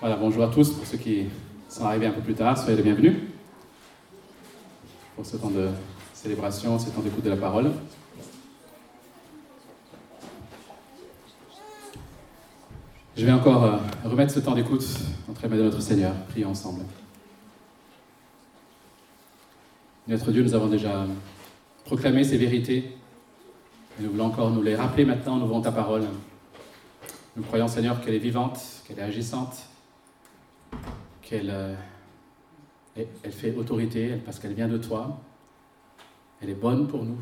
Voilà, bonjour à tous. Pour ceux qui sont arrivés un peu plus tard, soyez les bienvenus pour ce temps de célébration, ce temps d'écoute de la parole. Je vais encore euh, remettre ce temps d'écoute entre les mains de notre Seigneur. Prions ensemble. Notre Dieu, nous avons déjà proclamé ces vérités nous voulons encore nous les rappeler maintenant, nous voulons ta parole. Nous croyons, Seigneur, qu'elle est vivante, qu'elle est agissante, qu'elle euh, elle fait autorité parce qu'elle vient de toi. Elle est bonne pour nous.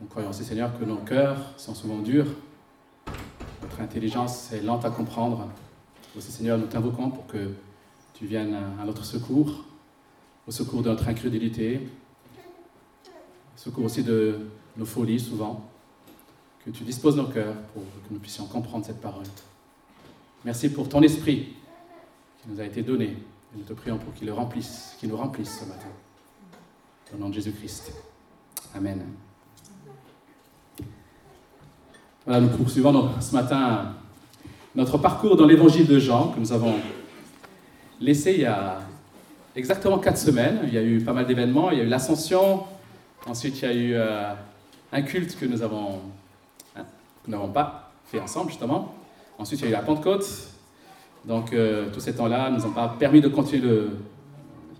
Nous croyons aussi, Seigneur, que nos cœurs sont souvent durs. Notre intelligence est lente à comprendre. Aussi, Seigneur, nous t'invoquons pour que tu viennes à notre secours, au secours de notre incrédulité, au secours aussi de nos folies souvent, que tu disposes nos cœurs pour que nous puissions comprendre cette parole. Merci pour ton esprit nous a été donné. Et nous te prions pour qu'il remplisse, qu'il nous remplisse ce matin. Au nom de Jésus-Christ. Amen. Voilà, nous poursuivons ce matin notre parcours dans l'évangile de Jean que nous avons laissé il y a exactement quatre semaines. Il y a eu pas mal d'événements. Il y a eu l'ascension. Ensuite, il y a eu euh, un culte que nous avons hein, nous n'avons pas fait ensemble, justement. Ensuite, il y a eu la Pentecôte. Donc, euh, tous ces temps-là nous ont pas permis de continuer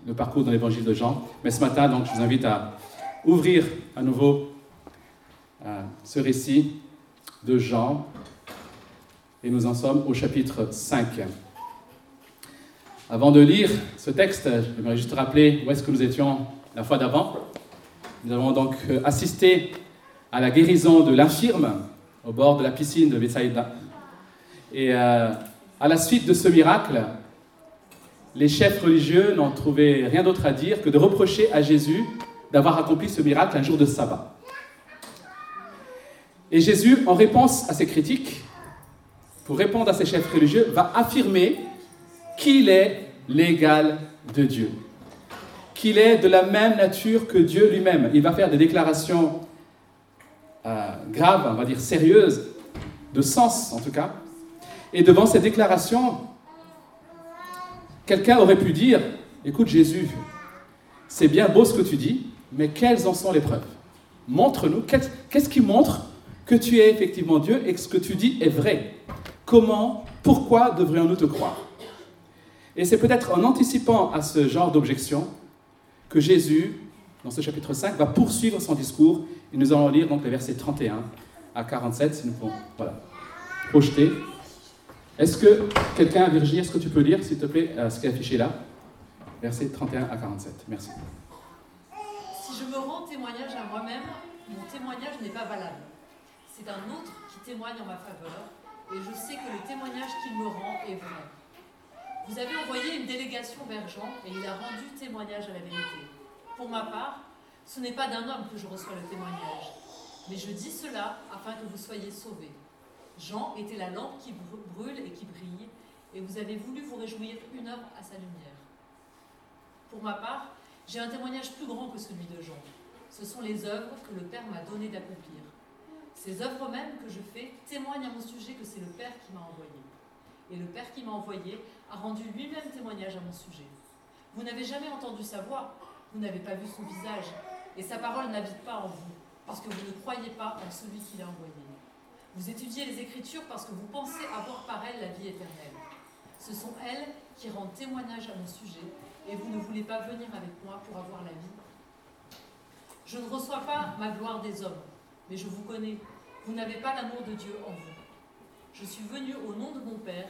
le, parcours dans l'évangile de Jean. Mais ce matin, donc, je vous invite à ouvrir à nouveau euh, ce récit de Jean. Et nous en sommes au chapitre 5. Avant de lire ce texte, j'aimerais juste rappeler où est-ce que nous étions la fois d'avant. Nous avons donc euh, assisté à la guérison de l'infirme au bord de la piscine de Bethsaïda. Et à la suite de ce miracle, les chefs religieux n'ont trouvé rien d'autre à dire que de reprocher à Jésus d'avoir accompli ce miracle un jour de sabbat. Et Jésus, en réponse à ces critiques, pour répondre à ces chefs religieux, va affirmer qu'il est l'égal de Dieu, qu'il est de la même nature que Dieu lui-même. Il va faire des déclarations euh, graves, on va dire sérieuses, de sens en tout cas. Et devant ces déclarations, quelqu'un aurait pu dire, écoute Jésus, c'est bien beau ce que tu dis, mais quelles en sont les preuves? Montre-nous, qu'est-ce qui montre que tu es effectivement Dieu et que ce que tu dis est vrai? Comment, pourquoi devrions-nous te croire? Et c'est peut-être en anticipant à ce genre d'objection que Jésus, dans ce chapitre 5, va poursuivre son discours. Et nous allons lire donc les versets 31 à 47, si nous pouvons projeter. Est-ce que quelqu'un, Virginie, est-ce que tu peux lire, s'il te plaît, euh, ce qui est affiché là? Versets 31 à 47. Merci. Si je me rends témoignage à moi-même, mon témoignage n'est pas valable c'est un autre qui témoigne en ma faveur, et je sais que le témoignage qu'il me rend est vrai. Vous avez envoyé une délégation vers Jean, et il a rendu témoignage à la vérité. Pour ma part, ce n'est pas d'un homme que je reçois le témoignage, mais je dis cela afin que vous soyez sauvés. Jean était la lampe qui brûle et qui brille, et vous avez voulu vous réjouir une heure à sa lumière. Pour ma part, j'ai un témoignage plus grand que celui de Jean. Ce sont les œuvres que le Père m'a donné d'accomplir. Ces œuvres mêmes que je fais témoignent à mon sujet que c'est le Père qui m'a envoyé. Et le Père qui m'a envoyé a rendu lui-même témoignage à mon sujet. Vous n'avez jamais entendu sa voix, vous n'avez pas vu son visage, et sa parole n'habite pas en vous, parce que vous ne croyez pas en celui qui l'a envoyé. Vous étudiez les Écritures parce que vous pensez avoir par elles la vie éternelle. Ce sont elles qui rendent témoignage à mon sujet, et vous ne voulez pas venir avec moi pour avoir la vie. Je ne reçois pas ma gloire des hommes, mais je vous connais. Vous n'avez pas l'amour de Dieu en vous. Je suis venu au nom de mon Père,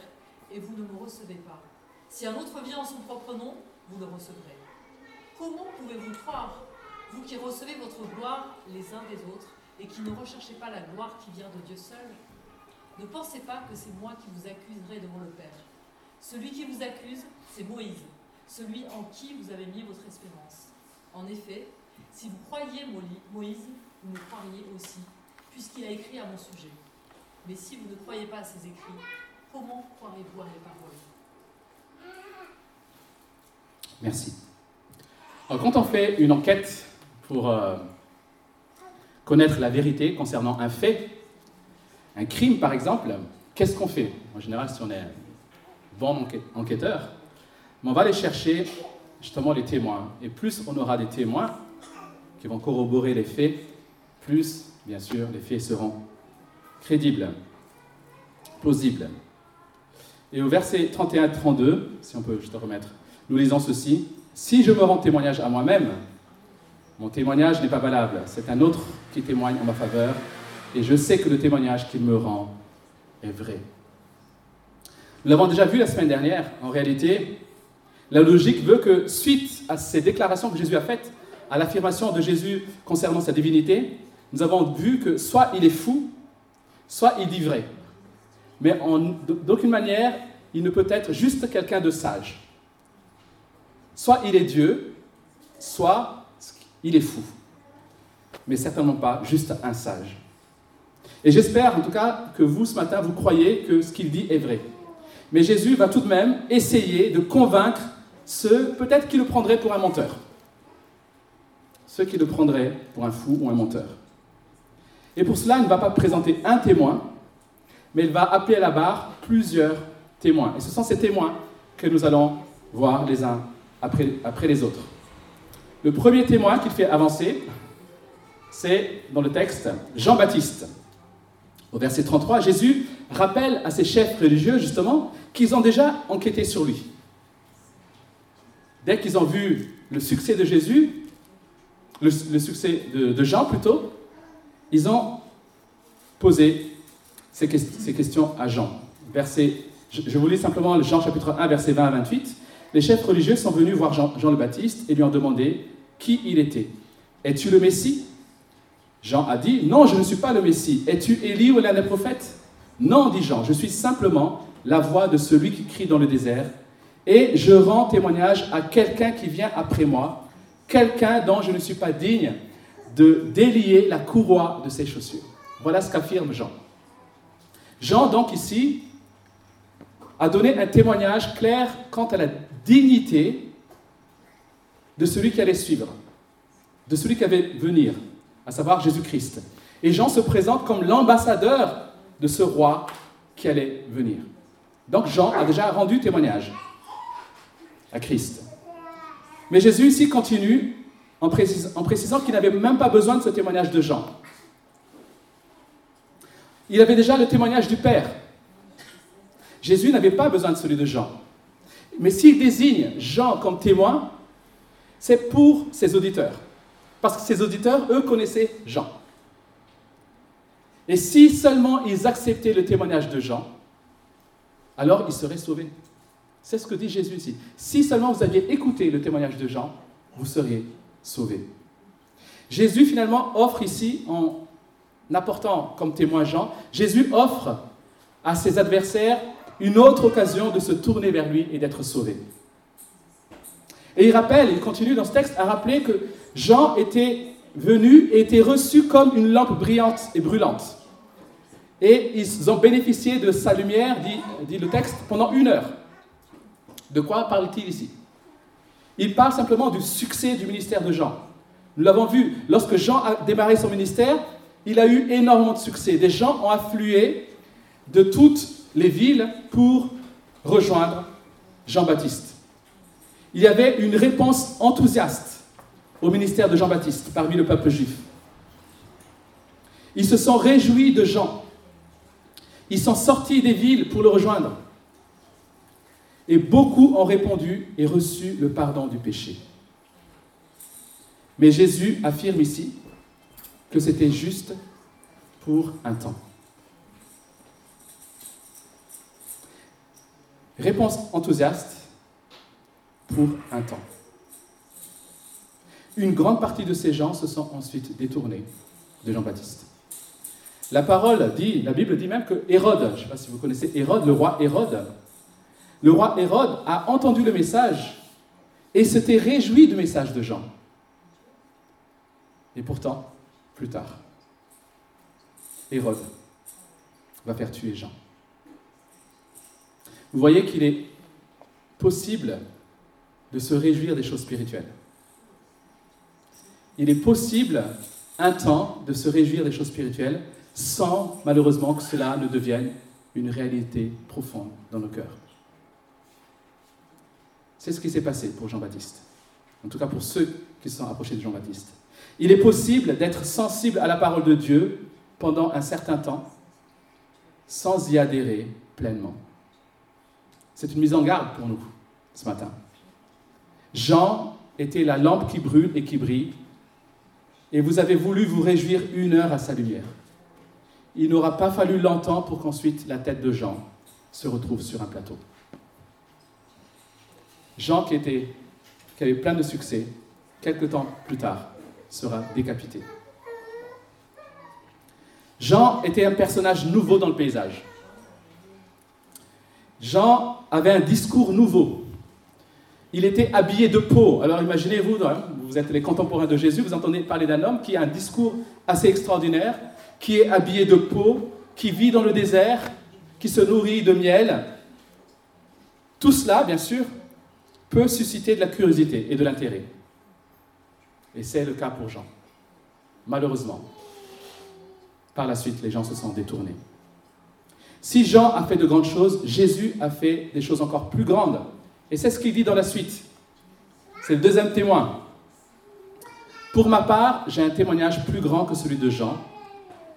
et vous ne me recevez pas. Si un autre vient en son propre nom, vous le recevrez. Comment pouvez-vous croire, vous qui recevez votre gloire les uns des autres, et qui ne recherchez pas la gloire qui vient de Dieu seul Ne pensez pas que c'est moi qui vous accuserai devant le Père. Celui qui vous accuse, c'est Moïse, celui en qui vous avez mis votre espérance. En effet, si vous croyez Moïse, vous me croiriez aussi, puisqu'il a écrit à mon sujet. Mais si vous ne croyez pas à ses écrits, comment croirez-vous à mes paroles? Merci. Quand on fait une enquête pour euh, connaître la vérité concernant un fait, un crime par exemple, qu'est-ce qu'on fait? En général, si on est bons enquêteurs, mais on va aller chercher justement les témoins. Et plus on aura des témoins qui vont corroborer les faits, plus, bien sûr, les faits seront crédibles, plausibles. Et au verset 31-32, si on peut juste remettre, nous lisons ceci. Si je me rends témoignage à moi-même, mon témoignage n'est pas valable. C'est un autre qui témoigne en ma faveur. Et je sais que le témoignage qu'il me rend est vrai. Nous l'avons déjà vu la semaine dernière. En réalité, la logique veut que, suite à ces déclarations que Jésus a faites, à l'affirmation de Jésus concernant sa divinité, nous avons vu que soit il est fou, soit il dit vrai. Mais d'aucune manière, il ne peut être juste quelqu'un de sage. Soit il est Dieu, soit il est fou. Mais certainement pas juste un sage. Et j'espère en tout cas que vous, ce matin, vous croyez que ce qu'il dit est vrai. Mais Jésus va tout de même essayer de convaincre ceux peut-être qui le prendraient pour un menteur. Ceux qui le prendraient pour un fou ou un menteur. Et pour cela, il ne va pas présenter un témoin, mais il va appeler à la barre plusieurs témoins. Et ce sont ces témoins que nous allons voir les uns après, après les autres. Le premier témoin qu'il fait avancer, c'est dans le texte Jean-Baptiste. Au verset 33, Jésus rappelle à ses chefs religieux, justement, qu'ils ont déjà enquêté sur lui. Dès qu'ils ont vu le succès de Jésus, le, succès de, Jean plutôt, ils ont posé ces, questions à Jean. Verset, je, vous lis simplement Jean chapitre 1, verset 20 à 28. Les chefs religieux sont venus voir Jean, Jean le Baptiste et lui ont demandé qui il était. Es-tu le Messie? Jean a dit, non, je ne suis pas le Messie. Es-tu Élie ou l'un des prophètes? Non, dit Jean, je suis simplement la voix de celui qui crie dans le désert. Et je rends témoignage à quelqu'un qui vient après moi, quelqu'un dont je ne suis pas digne de délier la courroie de ses chaussures. Voilà ce qu'affirme Jean. Jean, donc ici, a donné un témoignage clair quant à la dignité de celui qui allait suivre, de celui qui allait venir, à savoir Jésus-Christ. Et Jean se présente comme l'ambassadeur de ce roi qui allait venir. Donc Jean a déjà rendu témoignage à Christ. Mais Jésus ici continue en, précisant qu'il n'avait même pas besoin de ce témoignage de Jean. Il avait déjà le témoignage du Père. Jésus n'avait pas besoin de celui de Jean. Mais s'il désigne Jean comme témoin, c'est pour ses auditeurs. Parce que ses auditeurs, eux, connaissaient Jean. Et si seulement ils acceptaient le témoignage de Jean, alors ils seraient sauvés. C'est ce que dit Jésus ici. Si seulement vous aviez écouté le témoignage de Jean, vous seriez sauvés. Jésus finalement offre ici, en apportant comme témoin Jean, Jésus offre à ses adversaires une autre occasion de se tourner vers lui et d'être sauvé. Et il rappelle, il continue dans ce texte à rappeler que Jean était venu et était reçu comme une lampe brillante et brûlante. Et ils ont bénéficié de sa lumière, dit, le texte, pendant une heure. De quoi parle-t-il ici? Il parle simplement du succès du ministère de Jean. Nous l'avons vu, lorsque Jean a démarré son ministère, il a eu énormément de succès. Des gens ont afflué de toutes les villes pour rejoindre Jean-Baptiste il y avait une réponse enthousiaste au ministère de Jean-Baptiste parmi le peuple juif. Ils se sont réjouis de Jean. Ils sont sortis des villes pour le rejoindre. Et beaucoup ont répondu et reçu le pardon du péché. Mais Jésus affirme ici que c'était juste pour un temps. Réponse enthousiaste, pour un temps. Une grande partie de ces gens se sont ensuite détournés de Jean-Baptiste. La parole dit, la Bible dit même que Hérode, je ne sais pas si vous connaissez Hérode, le roi Hérode, le roi Hérode a entendu le message et s'était réjoui du message de Jean. Et pourtant, plus tard, Hérode va faire tuer Jean. Vous voyez qu'il est possible de se réjouir des choses spirituelles. Il est possible un temps de se réjouir des choses spirituelles sans malheureusement que cela ne devienne une réalité profonde dans nos cœurs. C'est ce qui s'est passé pour Jean-Baptiste. En tout cas pour ceux qui se sont approchés de Jean-Baptiste. Il est possible d'être sensible à la parole de Dieu pendant un certain temps sans y adhérer pleinement. C'est une mise en garde pour nous ce matin. Jean était la lampe qui brûle et qui brille, et vous avez voulu vous réjouir une heure à sa lumière. Il n'aura pas fallu longtemps pour qu'ensuite la tête de Jean se retrouve sur un plateau. Jean, qui, était, qui avait plein de succès, quelque temps plus tard, sera décapité. Jean était un personnage nouveau dans le paysage. Jean avait un discours nouveau. Il était habillé de peau. Alors imaginez-vous, hein, vous êtes les contemporains de Jésus, vous entendez parler d'un homme qui a un discours assez extraordinaire, qui est habillé de peau, qui vit dans le désert, qui se nourrit de miel. Tout cela, bien sûr, peut susciter de la curiosité et de l'intérêt. Et c'est le cas pour Jean. Malheureusement, par la suite, les gens se sont détournés. Si Jean a fait de grandes choses, Jésus a fait des choses encore plus grandes. Et c'est ce qu'il dit dans la suite. C'est le deuxième témoin. Pour ma part, j'ai un témoignage plus grand que celui de Jean.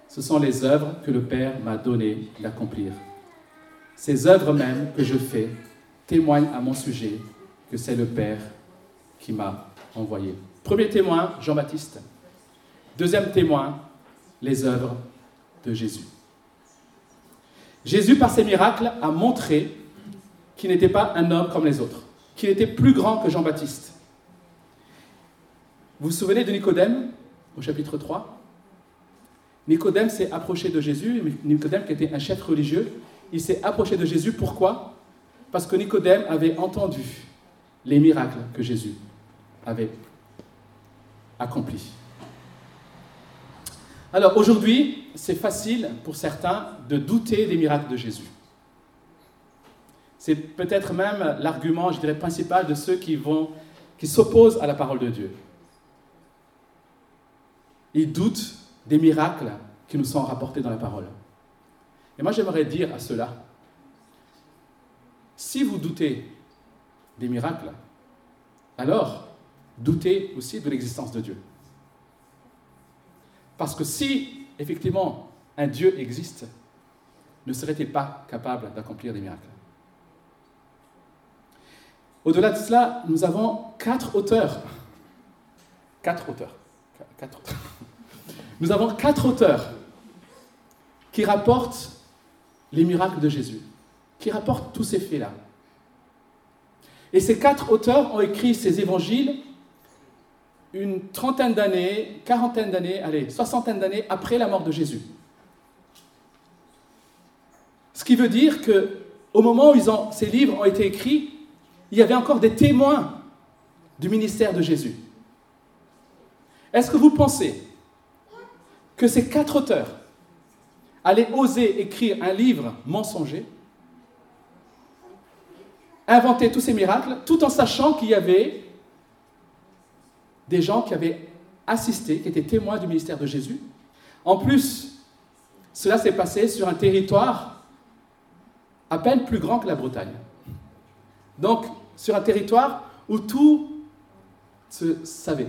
Ce sont les œuvres que le Père m'a donné d'accomplir. Ces œuvres mêmes que je fais témoignent à mon sujet que c'est le Père qui m'a envoyé. Premier témoin, Jean-Baptiste. Deuxième témoin, les œuvres de Jésus. Jésus, par ses miracles, a montré qu'il n'était pas un homme comme les autres, qu'il était plus grand que Jean-Baptiste. Vous vous souvenez de Nicodème au chapitre 3 Nicodème s'est approché de Jésus, Nicodème qui était un chef religieux, il s'est approché de Jésus, pourquoi? Parce que Nicodème avait entendu les miracles que Jésus avait accomplis. Alors aujourd'hui, c'est facile pour certains de douter des miracles de Jésus. C'est peut-être même l'argument, je dirais, principal de ceux qui vont, qui s'opposent à la parole de Dieu. Ils doutent des miracles qui nous sont rapportés dans la parole. Et moi, j'aimerais dire à ceux-là, si vous doutez des miracles, alors doutez aussi de l'existence de Dieu. Parce que si, effectivement, un Dieu existe, ne serait-il pas capable d'accomplir des miracles? Au-delà de cela, nous avons quatre auteurs. Quatre auteurs. Quatre auteurs. Nous avons quatre auteurs qui rapportent les miracles de Jésus, qui rapportent tous ces faits-là. Et ces quatre auteurs ont écrit ces évangiles une trentaine d'années, quarantaine d'années, allez, soixantaine d'années après la mort de Jésus. Ce qui veut dire que au moment où ces livres ont été écrits, il y avait encore des témoins du ministère de Jésus. Est-ce que vous pensez que ces quatre auteurs allaient oser écrire un livre mensonger, inventer tous ces miracles, tout en sachant qu'il y avait des gens qui avaient assisté, qui étaient témoins du ministère de Jésus? En plus, cela s'est passé sur un territoire à peine plus grand que la Bretagne. Donc, sur un territoire où tout se savait,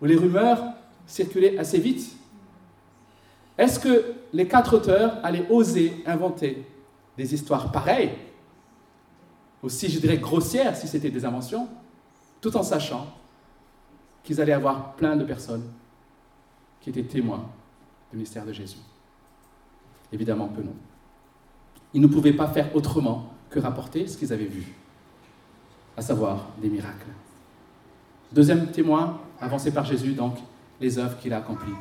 où les rumeurs circulaient assez vite. Est-ce que les quatre auteurs allaient oser inventer des histoires pareilles, aussi je dirais grossières si c'était des inventions, tout en sachant qu'ils allaient avoir plein de personnes qui étaient témoins du mystère de Jésus? Évidemment que non. Ils ne pouvaient pas faire autrement que rapporter ce qu'ils avaient vu, à savoir des miracles. Deuxième témoin, avancé par Jésus, donc, les œuvres qu'il a accomplies.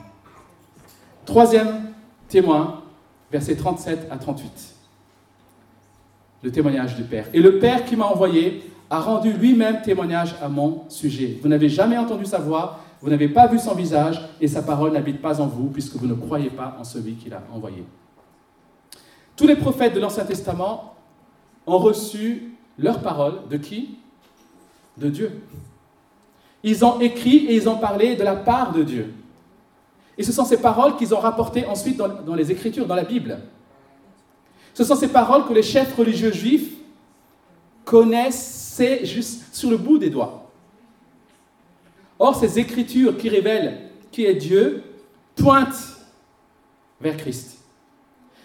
Troisième témoin, versets 37 à 38. Le témoignage du Père. Et le Père qui m'a envoyé a rendu lui-même témoignage à mon sujet. Vous n'avez jamais entendu sa voix, vous n'avez pas vu son visage, et sa parole n'habite pas en vous, puisque vous ne croyez pas en celui qu'il a envoyé. Tous les prophètes de l'Ancien Testament ont reçu leur parole de qui? De Dieu. Ils ont écrit et ils ont parlé de la part de Dieu. Et ce sont ces paroles qu'ils ont rapportées ensuite dans, les Écritures, dans la Bible. Ce sont ces paroles que les chefs religieux juifs connaissent juste sur le bout des doigts. Or, ces écritures qui révèlent qui est Dieu pointent vers Christ.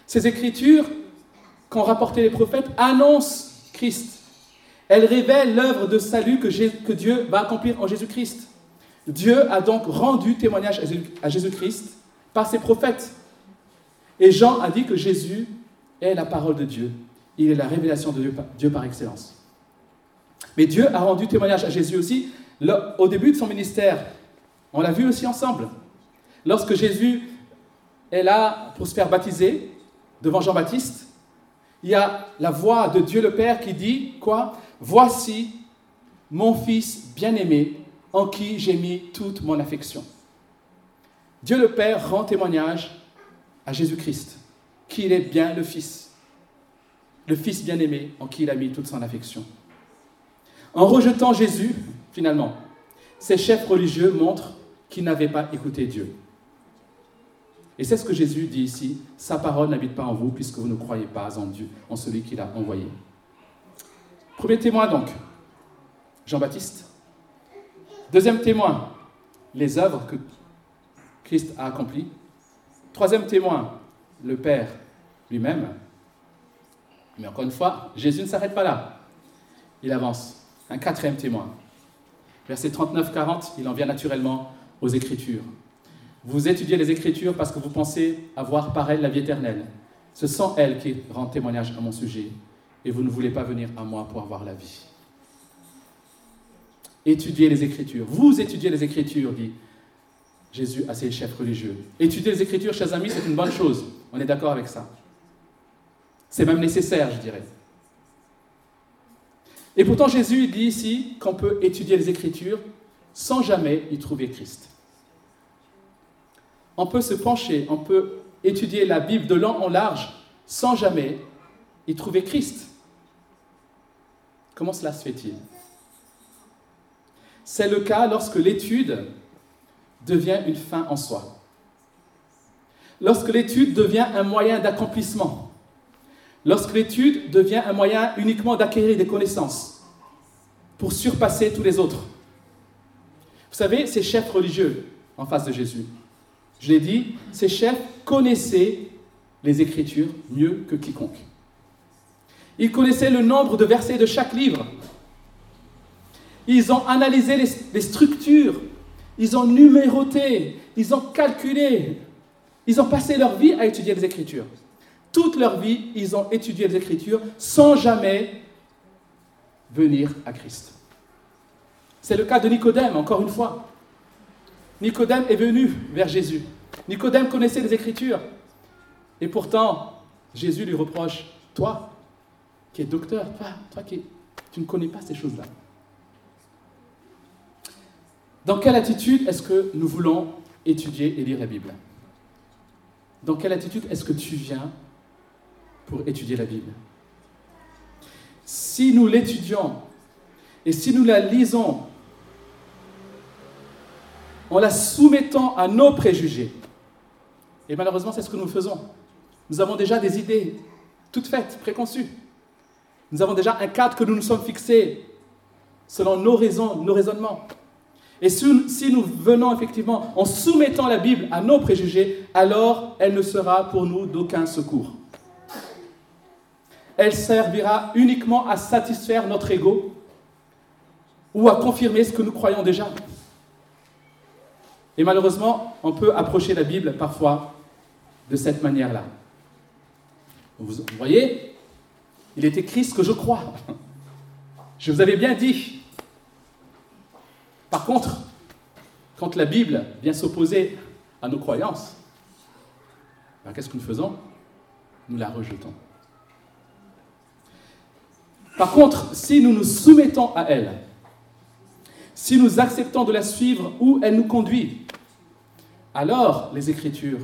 Ces écritures qu'ont rapporté les prophètes annoncent Christ. Elles révèlent l'œuvre de salut que, que Dieu va accomplir en Jésus-Christ. Dieu a donc rendu témoignage à Jésus-Christ par ses prophètes. Et Jean a dit que Jésus est la parole de Dieu. Il est la révélation de Dieu par excellence. Mais Dieu a rendu témoignage à Jésus aussi au début de son ministère. On l'a vu aussi ensemble. Lorsque Jésus est là pour se faire baptiser devant Jean-Baptiste, il y a la voix de Dieu le Père qui dit quoi? Voici mon Fils bien-aimé en qui j'ai mis toute mon affection. Dieu le Père rend témoignage à Jésus-Christ, qu'il est bien le Fils, le Fils bien-aimé en qui il a mis toute son affection. En rejetant Jésus, finalement, ces chefs religieux montrent qu'ils n'avaient pas écouté Dieu. Et c'est ce que Jésus dit ici, sa parole n'habite pas en vous puisque vous ne croyez pas en Dieu, en celui qu'il a envoyé. Premier témoin donc, Jean-Baptiste. Deuxième témoin, les œuvres que Christ a accomplies. Troisième témoin, le Père lui-même. Mais encore une fois, Jésus ne s'arrête pas là. Il avance. Un quatrième témoin. Verset 39-40, il en vient naturellement aux Écritures. Vous étudiez les Écritures parce que vous pensez avoir par elles la vie éternelle. Ce sont elles qui rendent témoignage à mon sujet, et vous ne voulez pas venir à moi pour avoir la vie. Étudiez les Écritures. Vous étudiez les Écritures, dit Jésus à ses chefs religieux. Étudier les Écritures, chers amis, c'est une bonne chose. On est d'accord avec ça. C'est même nécessaire, je dirais. Et pourtant, Jésus dit ici qu'on peut étudier les Écritures sans jamais y trouver Christ. On peut se pencher, on peut étudier la Bible de long en large sans jamais y trouver Christ. Comment cela se fait-il? C'est le cas lorsque l'étude devient une fin en soi. Lorsque l'étude devient un moyen d'accomplissement. Lorsque l'étude devient un moyen uniquement d'acquérir des connaissances pour surpasser tous les autres. Vous savez, ces chefs religieux en face de Jésus, je l'ai dit, ces chefs connaissaient les Écritures mieux que quiconque. Ils connaissaient le nombre de versets de chaque livre. Ils ont analysé les, structures. Ils ont numéroté. Ils ont calculé. Ils ont passé leur vie à étudier les Écritures. Toute leur vie, ils ont étudié les Écritures sans jamais venir à Christ. C'est le cas de Nicodème, encore une fois. Nicodème est venu vers Jésus. Nicodème connaissait les Écritures. Et pourtant, Jésus lui reproche, toi, qui es docteur, toi, toi qui tu ne connais pas ces choses-là. Dans quelle attitude est-ce que nous voulons étudier et lire la Bible? Dans quelle attitude est-ce que tu viens pour étudier la Bible? Si nous l'étudions et si nous la lisons en la soumettant à nos préjugés. Et malheureusement, c'est ce que nous faisons. Nous avons déjà des idées toutes faites, préconçues. Nous avons déjà un cadre que nous nous sommes fixés selon nos raisons, nos raisonnements. Et si nous venons effectivement en soumettant la Bible à nos préjugés, alors elle ne sera pour nous d'aucun secours. Elle servira uniquement à satisfaire notre ego ou à confirmer ce que nous croyons déjà. Et malheureusement, on peut approcher la Bible parfois de cette manière-là. Vous voyez, il est écrit ce que je crois. Je vous avais bien dit. Par contre, quand la Bible vient s'opposer à nos croyances, ben, qu'est-ce que nous faisons? Nous la rejetons. Par contre, si nous nous soumettons à elle, si nous acceptons de la suivre où elle nous conduit, alors les Écritures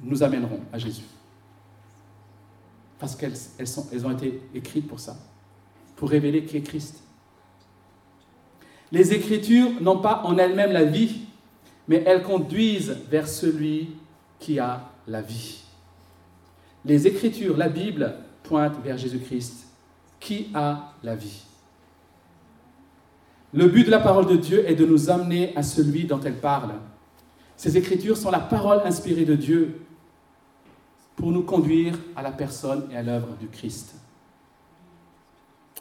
nous amèneront à Jésus. Parce qu'elles elles ont été écrites pour ça, pour révéler qui est Christ. Les Écritures n'ont pas en elles-mêmes la vie, mais elles conduisent vers celui qui a la vie. Les Écritures, la Bible, pointent vers Jésus-Christ, qui a la vie. Le but de la parole de Dieu est de nous amener à celui dont elle parle. Ces écritures sont la parole inspirée de Dieu pour nous conduire à la personne et à l'œuvre du Christ.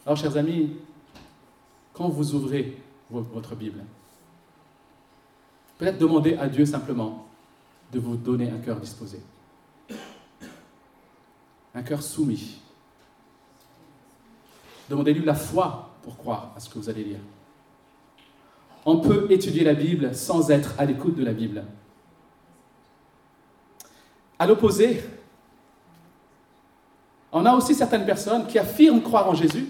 Alors, chers amis, quand vous ouvrez votre Bible, peut-être demandez à Dieu simplement de vous donner un cœur disposé, un cœur soumis. Demandez-lui la foi pour croire à ce que vous allez lire. On peut étudier la Bible sans être à l'écoute de la Bible. À l'opposé, on a aussi certaines personnes qui affirment croire en Jésus,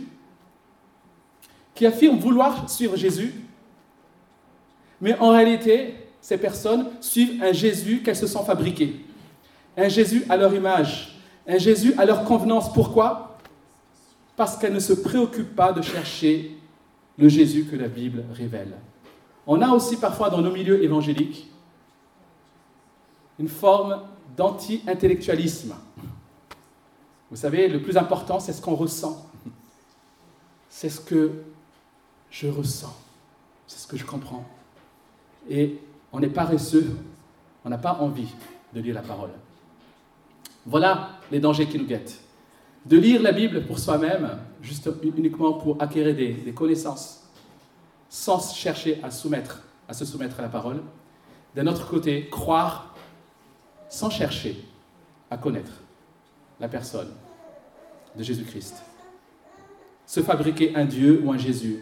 qui affirment vouloir suivre Jésus, mais en réalité, ces personnes suivent un Jésus qu'elles se sont fabriquées, un Jésus à leur image, un Jésus à leur convenance. Pourquoi? Parce qu'elles ne se préoccupent pas de chercher le Jésus que la Bible révèle. On a aussi parfois dans nos milieux évangéliques une forme d'anti-intellectualisme. Vous savez, le plus important, c'est ce qu'on ressent. C'est ce que je ressens. C'est ce que je comprends. Et on est paresseux. On n'a pas envie de lire la parole. Voilà les dangers qui nous guettent. De lire la Bible pour soi-même, juste uniquement pour acquérir des, des connaissances, sans chercher à, soumettre, à se soumettre à la parole. D'un autre côté, croire sans chercher à connaître la personne de Jésus-Christ. Se fabriquer un Dieu ou un Jésus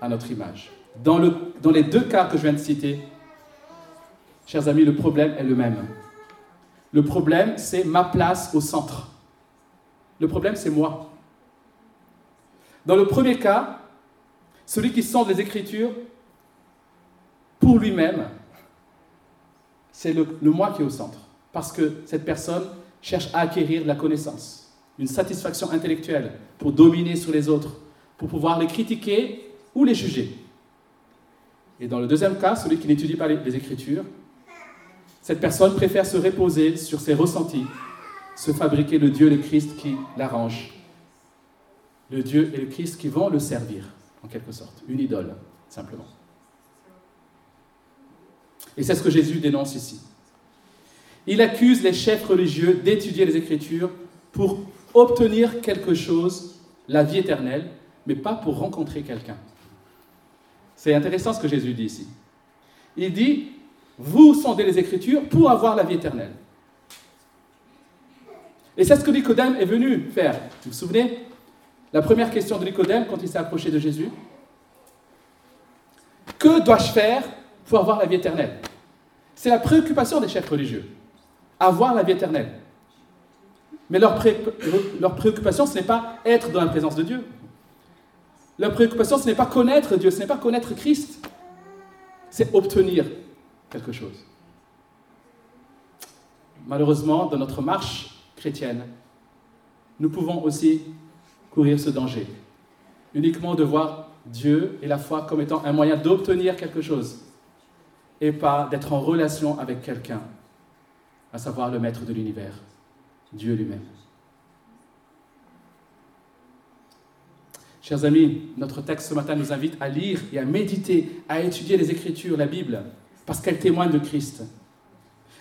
à notre image. Dans, le, dans les deux cas que je viens de citer, chers amis, le problème est le même. Le problème, c'est ma place au centre. Le problème, c'est moi. Dans le premier cas, celui qui sent les Écritures pour lui-même, c'est le, le moi qui est au centre. Parce que cette personne cherche à acquérir la connaissance une satisfaction intellectuelle pour dominer sur les autres, pour pouvoir les critiquer ou les juger. Et dans le deuxième cas, celui qui n'étudie pas les, Écritures, cette personne préfère se reposer sur ses ressentis, se fabriquer le Dieu, le Christ qui l'arrange. Le Dieu et le Christ qui vont le servir, en quelque sorte. Une idole, simplement. Et c'est ce que Jésus dénonce ici. Il accuse les chefs religieux d'étudier les Écritures pour obtenir quelque chose, la vie éternelle, mais pas pour rencontrer quelqu'un. C'est intéressant ce que Jésus dit ici. Il dit, vous sondez les Écritures pour avoir la vie éternelle. Et c'est ce que Nicodème est venu faire. Vous vous souvenez? La première question de Nicodème quand il s'est approché de Jésus Que dois-je faire pour avoir la vie éternelle? C'est la préoccupation des chefs religieux. Avoir la vie éternelle. Mais leur, préoccupation, ce n'est pas être dans la présence de Dieu. Leur préoccupation, ce n'est pas connaître Dieu, ce n'est pas connaître Christ. C'est obtenir quelque chose. Malheureusement, dans notre marche chrétienne, nous pouvons aussi courir ce danger. Uniquement de voir Dieu et la foi comme étant un moyen d'obtenir quelque chose et pas d'être en relation avec quelqu'un, à savoir le maître de l'univers. Dieu lui-même. Chers amis, notre texte ce matin nous invite à lire et à méditer, à étudier les Écritures, la Bible, parce qu'elle témoigne de Christ.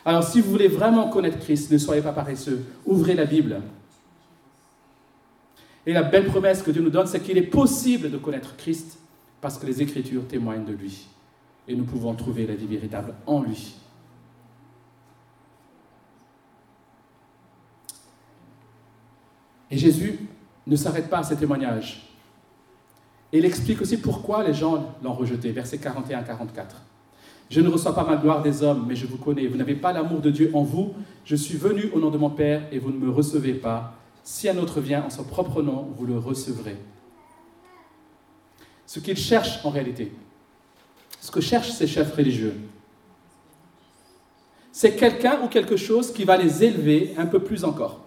Alors si vous voulez vraiment connaître Christ, ne soyez pas paresseux, ouvrez la Bible. Et la belle promesse que Dieu nous donne, c'est qu'il est possible de connaître Christ parce que les Écritures témoignent de lui. Et nous pouvons trouver la vie véritable en lui. Et Jésus ne s'arrête pas à ces témoignages. Et il explique aussi pourquoi les gens l'ont rejeté, versets 41 44. Je ne reçois pas ma gloire des hommes, mais je vous connais. Vous n'avez pas l'amour de Dieu en vous. Je suis venu au nom de mon Père et vous ne me recevez pas. Si un autre vient en son propre nom, vous le recevrez. Ce qu'ils cherchent en réalité, ce que cherchent ces chefs religieux, c'est quelqu'un ou quelque chose qui va les élever un peu plus encore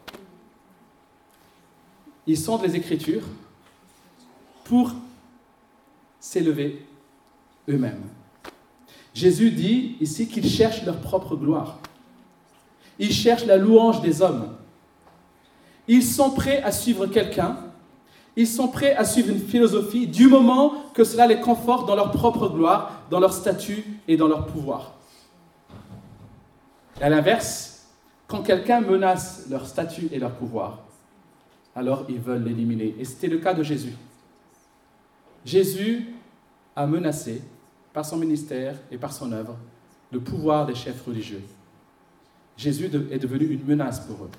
ils sondent les Écritures pour s'élever eux-mêmes. Jésus dit ici qu'ils cherchent leur propre gloire. Ils cherchent la louange des hommes. Ils sont prêts à suivre quelqu'un Ils sont prêts à suivre une philosophie du moment que cela les conforte dans leur propre gloire, dans leur statut et dans leur pouvoir. Et à l'inverse, quand quelqu'un menace leur statut et leur pouvoir, alors ils veulent l'éliminer. Et c'était le cas de Jésus. Jésus a menacé, par son ministère et par son œuvre, le pouvoir des chefs religieux. Jésus est devenu une menace pour eux.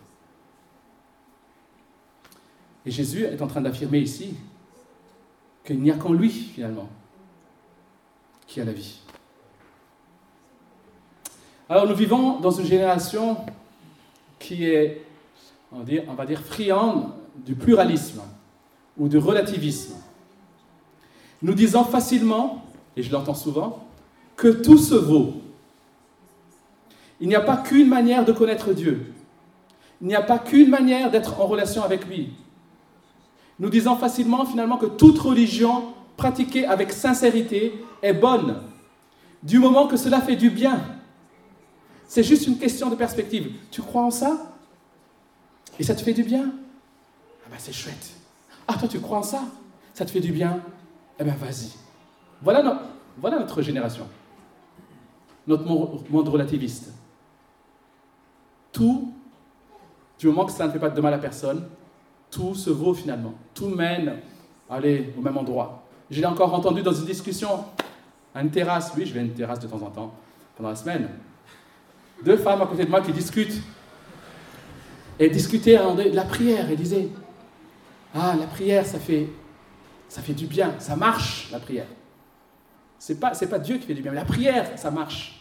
Et Jésus est en train d'affirmer ici qu'il n'y a qu'en lui, finalement, qui a la vie. Alors nous vivons dans une génération qui est, on va dire, friande du pluralisme ou du relativisme. Nous disons facilement, et je l'entends souvent, que tout se vaut. Il n'y a pas qu'une manière de connaître Dieu. Il n'y a pas qu'une manière d'être en relation avec lui. Nous disons facilement finalement que toute religion pratiquée avec sincérité est bonne, du moment que cela fait du bien. C'est juste une question de perspective. Tu crois en ça? Et ça te fait du bien? Ah ben c'est chouette. Ah toi tu crois en ça? Ça te fait du bien? Eh ben vas-y. Voilà, notre génération. Notre monde relativiste. Tout, du moment que ça ne fait pas de mal à personne, tout se vaut finalement. Tout mène, allez, au même endroit. Je l'ai encore entendu dans une discussion à une terrasse. Oui, je vais à une terrasse de temps en temps, pendant la semaine. Deux femmes à côté de moi qui discutent. Et discutaient de la prière et disaient Ah, la prière, ça fait, ça fait du bien, ça marche, la prière. C'est pas, pas Dieu qui fait du bien, mais la prière, ça marche.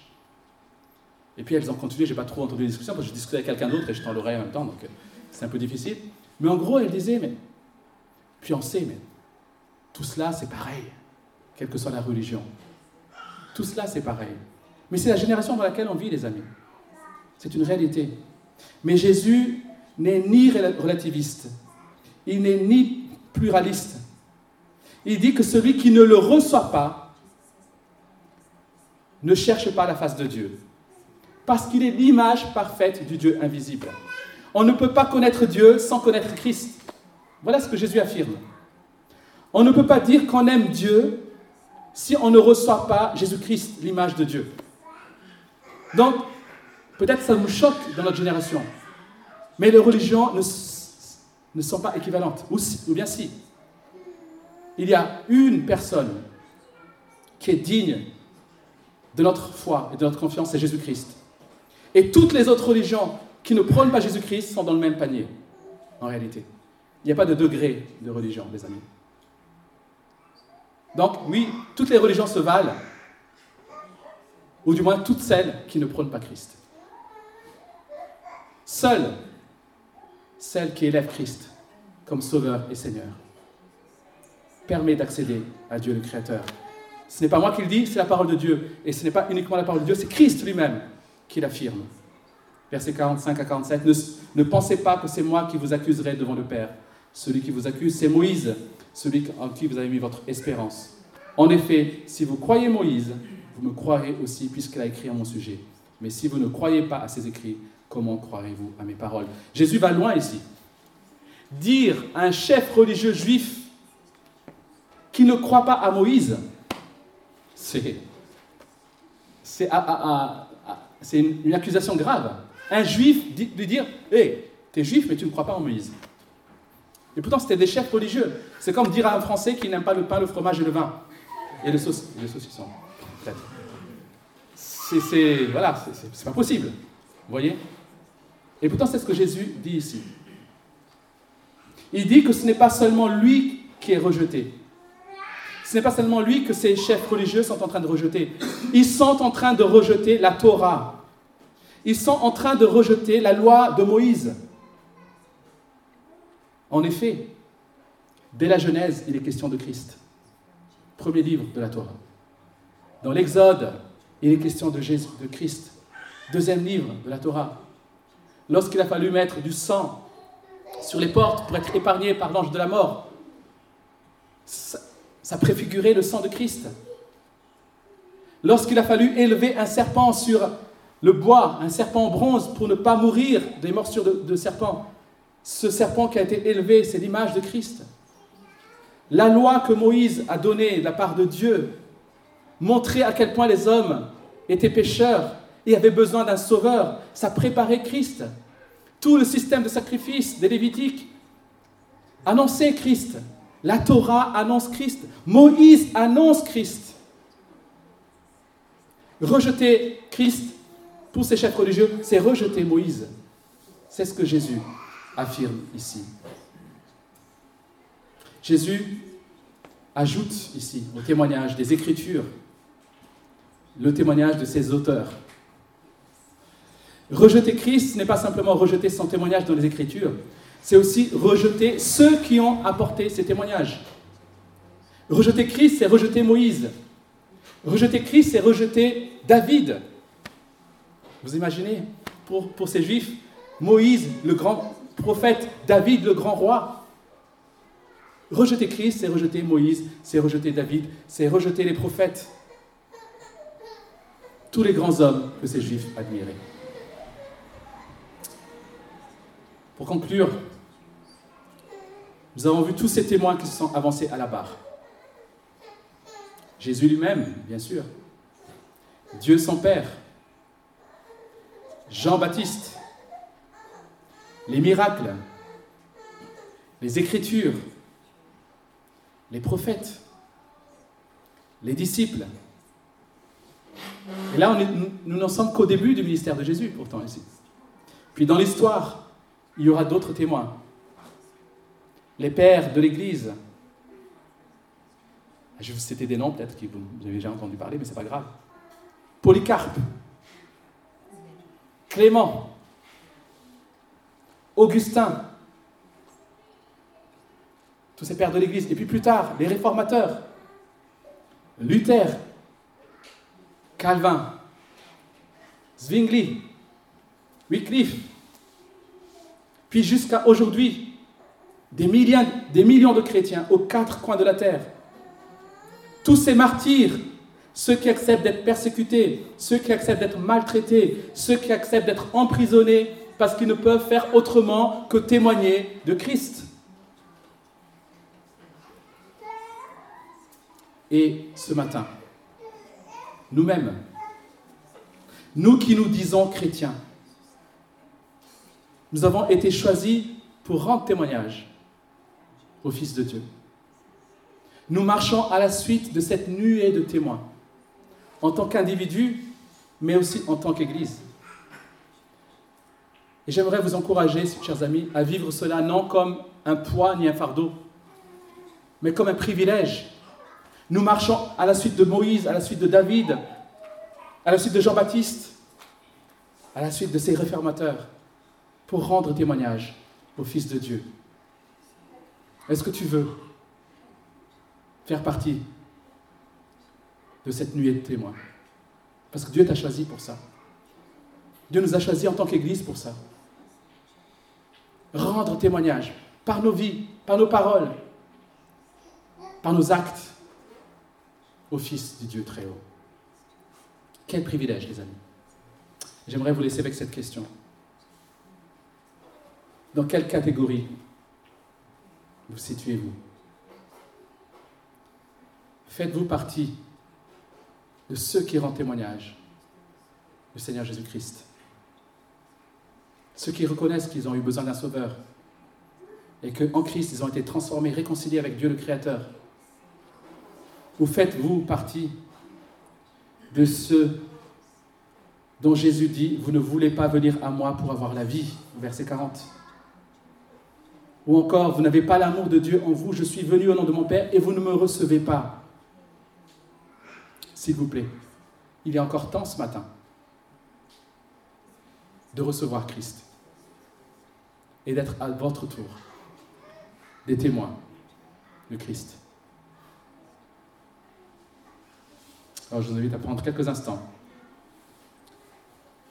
Et puis elles ont continué, j'ai pas trop entendu la discussion parce que je discutais avec quelqu'un d'autre et je dans l'oreille en même temps, donc euh, c'est un peu difficile. Mais en gros, elle disait, mais, puis on sait, mais tout cela c'est pareil, quelle que soit la religion. Tout cela c'est pareil. Mais c'est la génération dans laquelle on vit, les amis. C'est une réalité. Mais Jésus n'est ni relativiste, il n'est ni pluraliste. Il dit que celui qui ne le reçoit pas ne cherche pas la face de Dieu, parce qu'il est l'image parfaite du Dieu invisible. On ne peut pas connaître Dieu sans connaître Christ. Voilà ce que Jésus affirme. On ne peut pas dire qu'on aime Dieu si on ne reçoit pas Jésus-Christ, l'image de Dieu. Donc, peut-être ça nous choque dans notre génération, mais les religions ne, ne sont pas équivalentes. Ou, bien si. Il y a une personne qui est digne de notre foi et de notre confiance, c'est Jésus-Christ. Et toutes les autres religions qui ne prônent pas Jésus-Christ sont dans le même panier, en réalité. Il n'y a pas de degré de religion, les amis. Donc, oui, toutes les religions se valent, ou du moins toutes celles qui ne prônent pas Christ. Seule celle qui élève Christ comme Sauveur et Seigneur permet d'accéder à Dieu le Créateur. Ce n'est pas moi qui le dis, c'est la parole de Dieu. Et ce n'est pas uniquement la parole de Dieu, c'est Christ lui-même qui l'affirme versets 45 à 47. Ne, pensez pas que c'est moi qui vous accuserai devant le Père. Celui qui vous accuse, c'est Moïse, celui en qui vous avez mis votre espérance. En effet, si vous croyez Moïse, vous me croirez aussi, puisqu'il a écrit à mon sujet. Mais si vous ne croyez pas à ses écrits, comment croirez-vous à mes paroles? Jésus va loin ici. Dire à un chef religieux juif qui ne croit pas à Moïse, c'est une accusation grave un juif lui dire Hé, t'es juif, mais tu ne crois pas en Moïse. Et pourtant, c'était des chefs religieux. C'est comme dire à un Français qui n'aime pas le pain, le fromage et le vin. Et le, sauce, et le saucisson. C'est, voilà, c'est pas possible. Voyez? Et pourtant, c'est ce que Jésus dit ici. Il dit que ce n'est pas seulement lui qui est rejeté. Ce n'est pas seulement lui que ces chefs religieux sont en train de rejeter. Ils sont en train de rejeter la Torah, ils sont en train de rejeter la loi de Moïse. En effet, dès la Genèse, il est question de Christ. Premier livre de la Torah. Dans l'Exode, il est question de, Jésus, de Christ. Deuxième livre de la Torah. Lorsqu'il a fallu mettre du sang sur les portes pour être épargné par l'ange de la mort, ça, préfigurait le sang de Christ. Lorsqu'il a fallu élever un serpent sur le bois, un serpent en bronze, pour ne pas mourir des morsures de, serpent. Ce serpent qui a été élevé, c'est l'image de Christ. La loi que Moïse a donnée de la part de Dieu montrait à quel point les hommes étaient pécheurs et avaient besoin d'un sauveur. Ça préparait Christ. Tout le système de sacrifice des Lévitiques annonçait Christ. La Torah annonce Christ. Moïse annonce Christ. Rejeter Christ pour ces chefs religieux, c'est rejeter Moïse. C'est ce que Jésus affirme ici. Jésus ajoute ici au témoignage des Écritures le témoignage de ses auteurs. Rejeter Christ n'est pas simplement rejeter son témoignage dans les Écritures, c'est aussi rejeter ceux qui ont apporté ces témoignages. Rejeter Christ, c'est rejeter Moïse. Rejeter Christ, c'est rejeter David. Vous imaginez, pour, pour ces Juifs, Moïse, le grand prophète, David, le grand roi. Rejeter Christ, c'est rejeter Moïse, c'est rejeter David, c'est rejeter les prophètes. Tous les grands hommes que ces Juifs admiraient. Pour conclure, nous avons vu tous ces témoins qui se sont avancés à la barre. Jésus lui-même, bien sûr. Dieu son Père. Jean-Baptiste. Les miracles. Les Écritures. Les prophètes. Les disciples. Et là, nous n'en sommes qu'au début du ministère de Jésus, pourtant, ici. Puis dans l'histoire, il y aura d'autres témoins. Les pères de l'Église. Je vais vous citer des noms peut-être que vous avez déjà entendu parler, mais ce n'est pas grave. Polycarpe, Clément, Augustin, tous ces pères de l'Église. Et puis plus tard, les réformateurs, Luther, Calvin, Zwingli, Wycliffe, puis jusqu'à aujourd'hui, des millions, des millions de chrétiens aux quatre coins de la terre. Tous ces martyrs, ceux qui acceptent d'être persécutés, ceux qui acceptent d'être maltraités, ceux qui acceptent d'être emprisonnés parce qu'ils ne peuvent faire autrement que témoigner de Christ. Et ce matin, nous-mêmes, nous qui nous disons chrétiens, nous avons été choisis pour rendre témoignage au Fils de Dieu. Nous marchons à la suite de cette nuée de témoins, en tant qu'individus, mais aussi en tant qu'Église. Et j'aimerais vous encourager, chers amis, à vivre cela non comme un poids ni un fardeau, mais comme un privilège. Nous marchons à la suite de Moïse, à la suite de David, à la suite de Jean-Baptiste, à la suite de ces réformateurs, pour rendre témoignage au Fils de Dieu. Est-ce que tu veux faire partie de cette nuée de témoins? Parce que Dieu t'a choisi pour ça. Dieu nous a choisis en tant qu'Église pour ça. Rendre témoignage par nos vies, par nos paroles, par nos actes au Fils du Dieu très haut. Quel privilège, les amis. J'aimerais vous laisser avec cette question. Dans quelle catégorie vous situez-vous? Faites-vous partie de ceux qui rendent témoignage du Seigneur Jésus-Christ? Ceux qui reconnaissent qu'ils ont eu besoin d'un sauveur et qu'en Christ, ils ont été transformés, réconciliés avec Dieu le Créateur? Ou faites-vous partie de ceux dont Jésus dit, vous ne voulez pas venir à moi pour avoir la vie, verset 40 ou encore, vous n'avez pas l'amour de Dieu en vous, je suis venu au nom de mon Père et vous ne me recevez pas. S'il vous plaît, il a encore temps ce matin de recevoir Christ et d'être à votre tour des témoins de Christ. Alors je vous invite à prendre quelques instants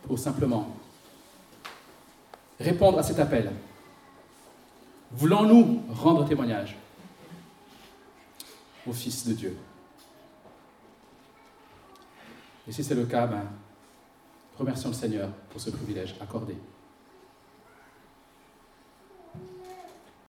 pour simplement répondre à cet appel. Voulons-nous rendre témoignage au Fils de Dieu? Et si c'est le cas, ben, remercions le Seigneur pour ce privilège accordé.